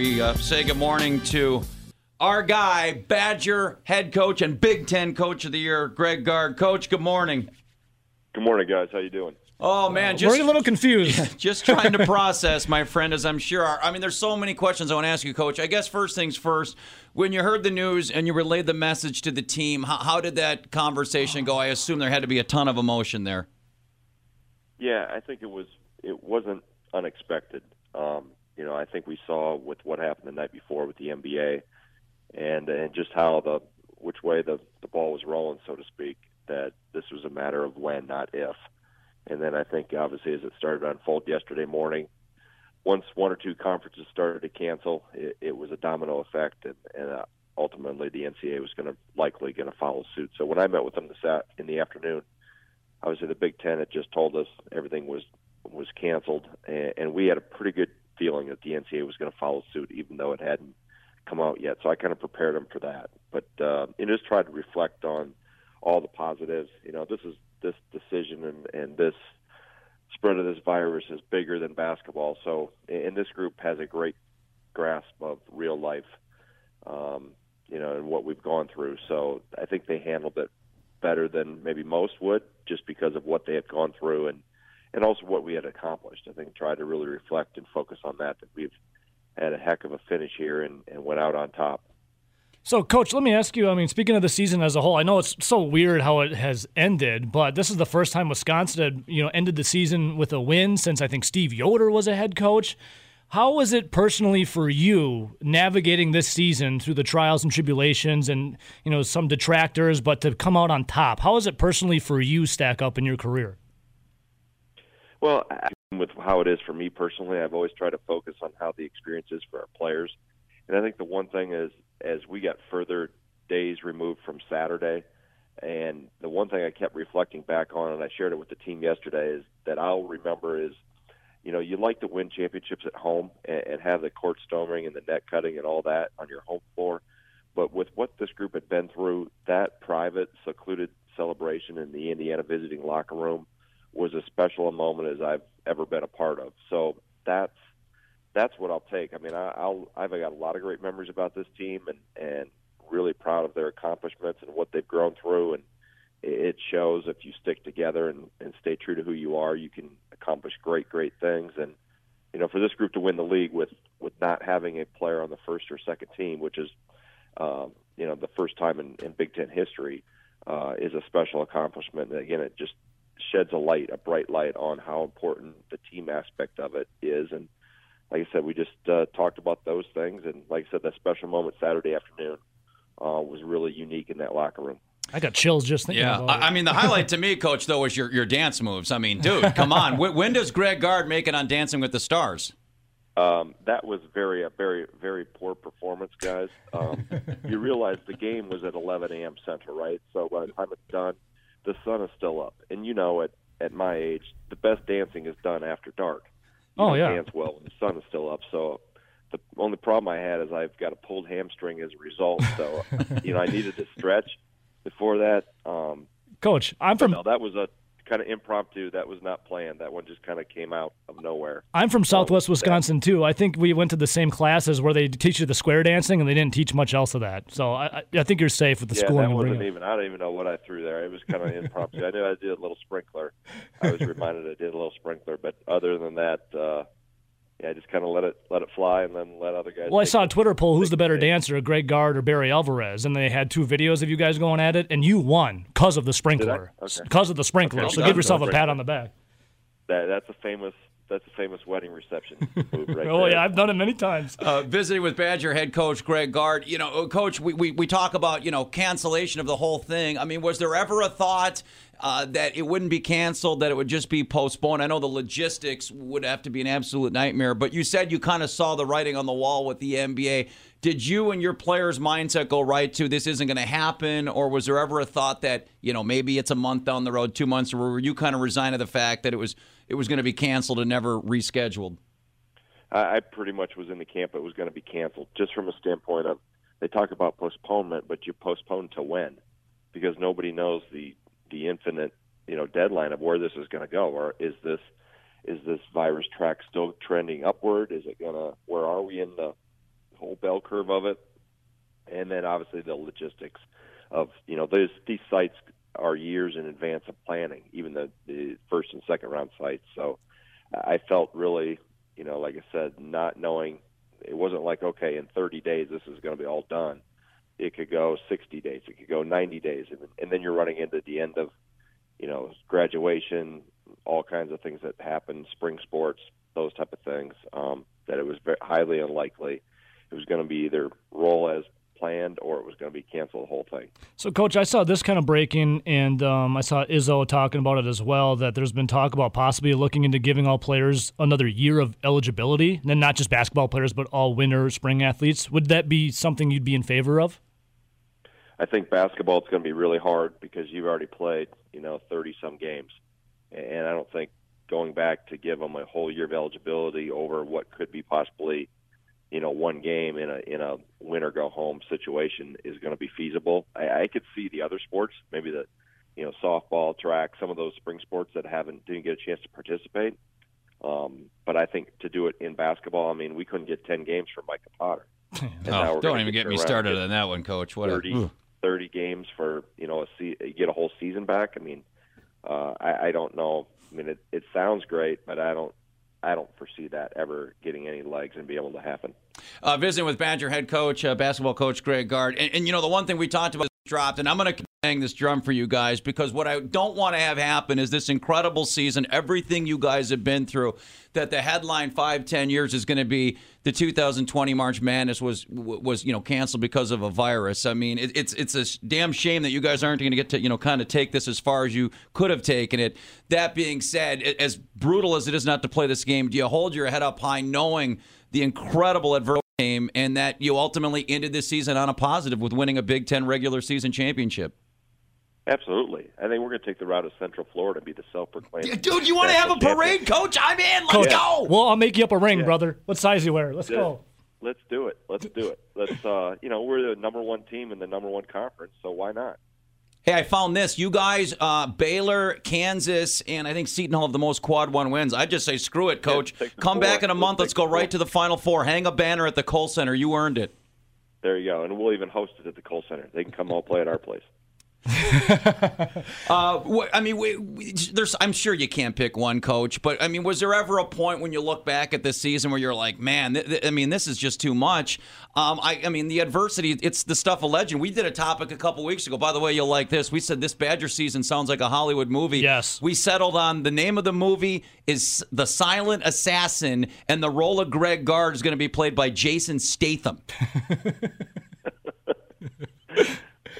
we uh, say good morning to our guy, Badger head coach and Big Ten coach of the year, Greg Gard. Coach, good morning. Good morning, guys. How you doing? Oh man, just We're a little confused. just trying to process, my friend, as I'm sure are. I mean, there's so many questions I want to ask you, Coach. I guess first things first, when you heard the news and you relayed the message to the team, how, how did that conversation go? I assume there had to be a ton of emotion there. Yeah, I think it was. It wasn't unexpected. Um, you know, I think we saw with what happened the night before with the NBA, and and just how the which way the the ball was rolling, so to speak. That this was a matter of when, not if. And then I think obviously as it started to unfold yesterday morning, once one or two conferences started to cancel, it, it was a domino effect, and, and uh, ultimately the NCAA was going to likely going to follow suit. So when I met with them this at, in the afternoon, obviously the Big Ten had just told us everything was was canceled, and, and we had a pretty good feeling that the NCAA was going to follow suit, even though it hadn't come out yet. So I kind of prepared them for that, but uh, and just tried to reflect on all the positives. You know, this is this decision and, and this spread of this virus is bigger than basketball. So, and this group has a great grasp of real life, um, you know, and what we've gone through. So, I think they handled it better than maybe most would, just because of what they had gone through and and also what we had accomplished. I think tried to really reflect and focus on that. That we've had a heck of a finish here and, and went out on top. So, coach, let me ask you. I mean, speaking of the season as a whole, I know it's so weird how it has ended, but this is the first time Wisconsin had, you know, ended the season with a win since I think Steve Yoder was a head coach. How was it personally for you navigating this season through the trials and tribulations and, you know, some detractors, but to come out on top? How is it personally for you stack up in your career? Well, with how it is for me personally, I've always tried to focus on how the experience is for our players. And I think the one thing is, as we got further days removed from Saturday, and the one thing I kept reflecting back on, and I shared it with the team yesterday, is that I'll remember is, you know, you like to win championships at home and, and have the court storming and the net cutting and all that on your home floor. But with what this group had been through, that private, secluded celebration in the Indiana visiting locker room was as special a moment as I've ever been a part of. So that's that's what I'll take. I mean, I, I'll I've got a lot of great memories about this team, and and really proud of their accomplishments and what they've grown through. And it shows if you stick together and, and stay true to who you are, you can accomplish great great things. And you know, for this group to win the league with with not having a player on the first or second team, which is um, you know the first time in, in Big Ten history, uh, is a special accomplishment. And again, it just sheds a light, a bright light on how important the team aspect of it is. And like I said, we just uh, talked about those things. And like I said, that special moment Saturday afternoon uh, was really unique in that locker room. I got chills just thinking Yeah, about it. I, I mean the highlight to me, Coach, though, was your your dance moves. I mean, dude, come on. when, when does Greg Gard make it on Dancing with the Stars? Um, that was very a very very poor performance, guys. Um, you realize the game was at 11 a.m. Central, right? So by the time it's done, the sun is still up, and you know at at my age, the best dancing is done after dark. You Oh, yeah. dance well when the sun is still up. So the only problem I had is I've got a pulled hamstring as a result. So you know I needed to stretch before that. Um, Coach, I'm from no, that was a kind of impromptu. That was not planned. That one just kind of came out of nowhere. I'm from Southwest that- Wisconsin too. I think we went to the same classes where they teach you the square dancing, and they didn't teach much else of that. So I, I- I think you're safe with the yeah, schooling. that wasn't even. I don't even know what I threw there. It was kind of impromptu. I knew I did a little sprinkler. I was reminded I did a little sprinkler, but other than that, uh, yeah, I just kind of let it let it fly and then let other guys. Well, I saw a. Twitter poll: who's the better Take it. dancer, Greg Gard or Barry Alvarez? And they had two videos of you guys going at it, and you won because of the sprinkler. Okay. Because of the sprinkler. Okay, so give yourself a pat on the back. That, that's a famous. That's a famous wedding reception move right Oh there. yeah, I've done it many times. Uh, visiting with Badger head coach Greg Gard. You know, uh, coach, we, we, we talk about, you know, cancellation of the whole thing. I mean, was there ever a thought uh, that it wouldn't be canceled, that it would just be postponed? I know the logistics would have to be an absolute nightmare, but you said you kind of saw the writing on the wall with the NBA. Did you and your players' mindset go right to this isn't going to happen, or was there ever a thought that you know maybe it's a month down the road, two months, or were you kind of resigned to the fact that it was it was going to be canceled and never rescheduled? I, pretty much was in the camp it was going to be canceled, just from a standpoint of they talk about postponement, but you postpone to when? Because nobody knows the the infinite you know deadline of where this is going to go, or is this is this virus track still trending upward? Is it gonna? Where are we in the whole bell curve of it, and then obviously the logistics of you know these these sites are years in advance of planning, even the, the first and second round sites. So I felt really, you know, like I said, not knowing it wasn't like okay, in 30 days this is going to be all done. It could go 60 days, it could go 90 days, and, and then you're running into the end of, you know, graduation, all kinds of things that happen, spring sports, those type of things. Um, that it was very highly unlikely it was going to be either roll as planned or it was going to be canceled the whole thing. So, Coach, I saw this kind of breaking, and um, I saw Izzo talking about it as well. That there's been talk about possibly looking into giving all players another year of eligibility, and not just basketball players, but all winter spring athletes. Would that be something you'd be in favor of? I think basketball is going to be really hard because you've already played, you know, 30 some games, and I don't think going back to give them a whole year of eligibility over what could be possibly you know one game in a in a win or go home situation is going to be feasible. I, I could see the other sports, maybe the you know softball, track, some of those spring sports that haven't didn't get a chance to participate. Um, but I think to do it in basketball, I mean, we couldn't get ten games from Micah Potter. oh, don't even get me started on that one, Coach. What 30, a, 30 games for you know a se- get a whole season back. I mean, uh, I, I don't know. I mean, it, it sounds great, but I don't I don't foresee that ever getting any legs and be able to happen. Uh, visiting with Badger head coach, uh, basketball coach Greg Gard, and, and, you know the one thing we talked about dropped, and I'm going to bang this drum for you guys because what I don't want to have happen is this incredible season, everything you guys have been through, that the headline five, ten years is going to be the 2020 March Madness was was you know canceled because of a virus. I mean, it, it's it's a damn shame that you guys aren't going to get to you know kind of take this as far as you could have taken it. That being said, as brutal as it is not to play this game, do you hold your head up high knowing the incredible adversity? game and that you ultimately ended this season on a positive with winning a Big Ten regular season championship. Absolutely. I think we're going to take the route of Central Florida and be the self-proclaimed. Dude, you want to have a parade, Coach? I'm in. Let's Coach, go. Well, I'll make you up a ring, yeah. brother. What size you wear? Let's yeah. go. Let's do it. Let's do it. Let's. Uh, you know, we're the number one team in the number one conference, so why not? Hey, I found this. You guys, uh, Baylor, Kansas, and I think Seton Hall have the most quad one wins. I just say screw it, coach. Yeah, Come four. back in a month. Let's, Let's go right to the Final Four. Hang a banner at the Kohl Center. You earned it. There you go. And we'll even host it at the Kohl Center. They can come all play at our place. uh, I mean, we, we, there's. I'm sure you can't pick one coach, but I mean, was there ever a point when you look back at this season where you're like, man, th- th- I mean, this is just too much. Um, I, I mean, the adversity, it's the stuff of legend. We did a topic a couple weeks ago. By the way, you'll like this. We said this Badger season sounds like a Hollywood movie. Yes. We settled on the name of the movie is The Silent Assassin, and the role of Greg Gard is going to be played by Jason Statham.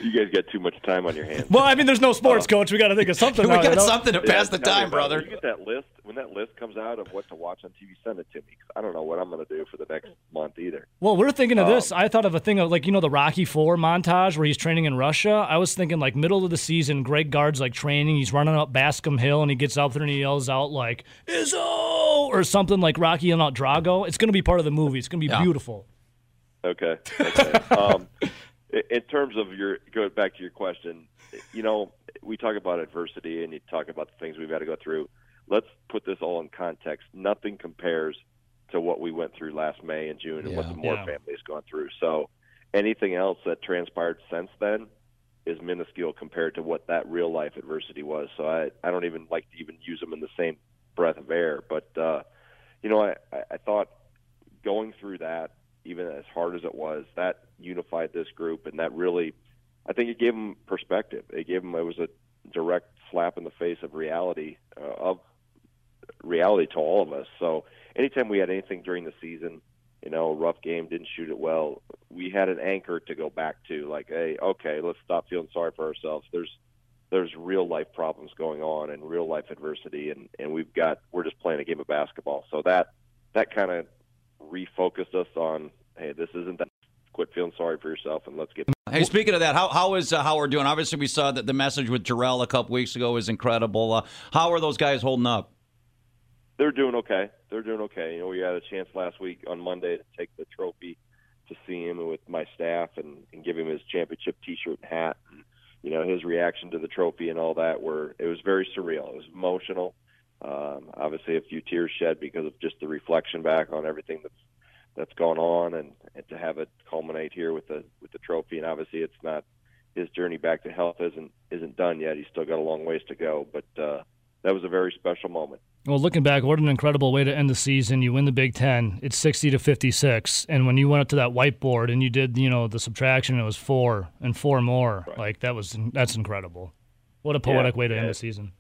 you guys got too much time on your hands. Well, I mean, there's no sports, uh, coach. We got to think of something. we got something to pass yeah, the time, brother. When you get that list, when that list comes out of what to watch on TV, send it to me. I don't know what I'm going to do for the next month either. Well, we're thinking of um, this. I thought of a thing of like you know the Rocky Four montage where he's training in Russia. I was thinking like middle of the season, Greg Gard's like training. He's running up Bascom Hill and he gets up there and he yells out like "Izzo" or something like Rocky and out Drago. It's going to be part of the movie. It's going to be yeah. beautiful. Okay. okay. um, in terms of your going back to your question, you know, we talk about adversity and you talk about the things we've had to go through. Let's put this all in context. Nothing compares to what we went through last May and June and yeah, what the Moore yeah. family has gone through. So anything else that transpired since then is minuscule compared to what that real life adversity was. So I, I don't even like to even use them in the same breath of air. But uh, you know, I, I thought going through that even as hard as it was, that unified this group, and that really, I think it gave them perspective. It gave them it was a direct slap in the face of reality uh, of reality to all of us. So anytime we had anything during the season, you know, a rough game, didn't shoot it well, we had an anchor to go back to. Like, hey, okay, let's stop feeling sorry for ourselves. There's there's real life problems going on and real life adversity, and and we've got we're just playing a game of basketball. So that that kind of refocused us on, hey, this isn't that. Quit feeling sorry for yourself and let's get. Hey, speaking of that, how how is uh, Howard doing? Obviously, we saw that the message with Jarrell a couple weeks ago was incredible. Uh, how are those guys holding up? They're doing okay. They're doing okay. You know, we had a chance last week on Monday to take the trophy to see him with my staff and, and give him his championship T-shirt and hat. And, you know, his reaction to the trophy and all that were it was very surreal. It was emotional. Um, obviously, a few tears shed because of just the reflection back on everything that's that's gone on, and, and to have it culminate here with the with the trophy. And obviously, it's not his journey back to health isn't isn't done yet. He's still got a long ways to go, but uh, that was a very special moment. Well, looking back, what an incredible way to end the season. You win the Big Ten. It's 60 to 56. And when you went up to that whiteboard and you did, you know, the subtraction, it was four and four more. Right. Like, that was, that's incredible. What a poetic Yeah, way to end the season.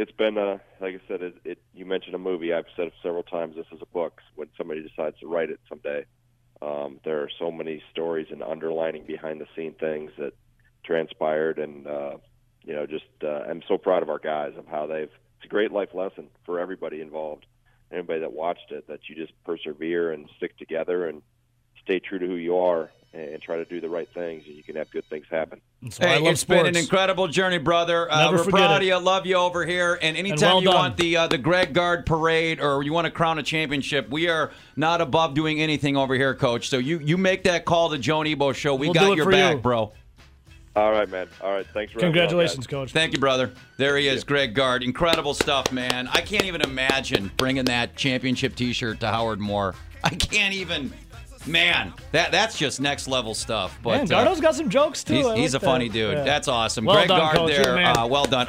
It's been, uh, like I said, it, it. You mentioned a movie. I've said it several times. This is a book. When somebody decides to write it someday, um, there are so many stories and underlining behind the scene things that transpired, and uh, you know, just uh, I'm so proud of our guys of how they've. It's a great life lesson for everybody involved. Anybody that watched it, that you just persevere and stick together and stay true to who you are and try to do the right things, and you can have good things happen. That's why I Hey, love it's sports. been an incredible journey, brother. Uh, Never we're proud it. of you. Love you over here. And anytime well you done. want the uh, the Greg Gard parade or you want to crown a championship, we are not above doing anything over here, Coach. So you you make that call to Joan Ebo show. We We'll do got it your for back, you. bro. All right, man. All right, thanks for having me on. Congratulations, Coach. Thank you, brother. There he is, Greg Gard. Incredible stuff, man. I can't even imagine bringing that championship T-shirt to Howard Moore. I can't even. Man, that that's just next level stuff. But Man, uh, Gardo's got some jokes, too. he's, he's like a funny dude. Yeah. That's awesome. Well Greg done, Gard Coach. There. man. Uh, well done.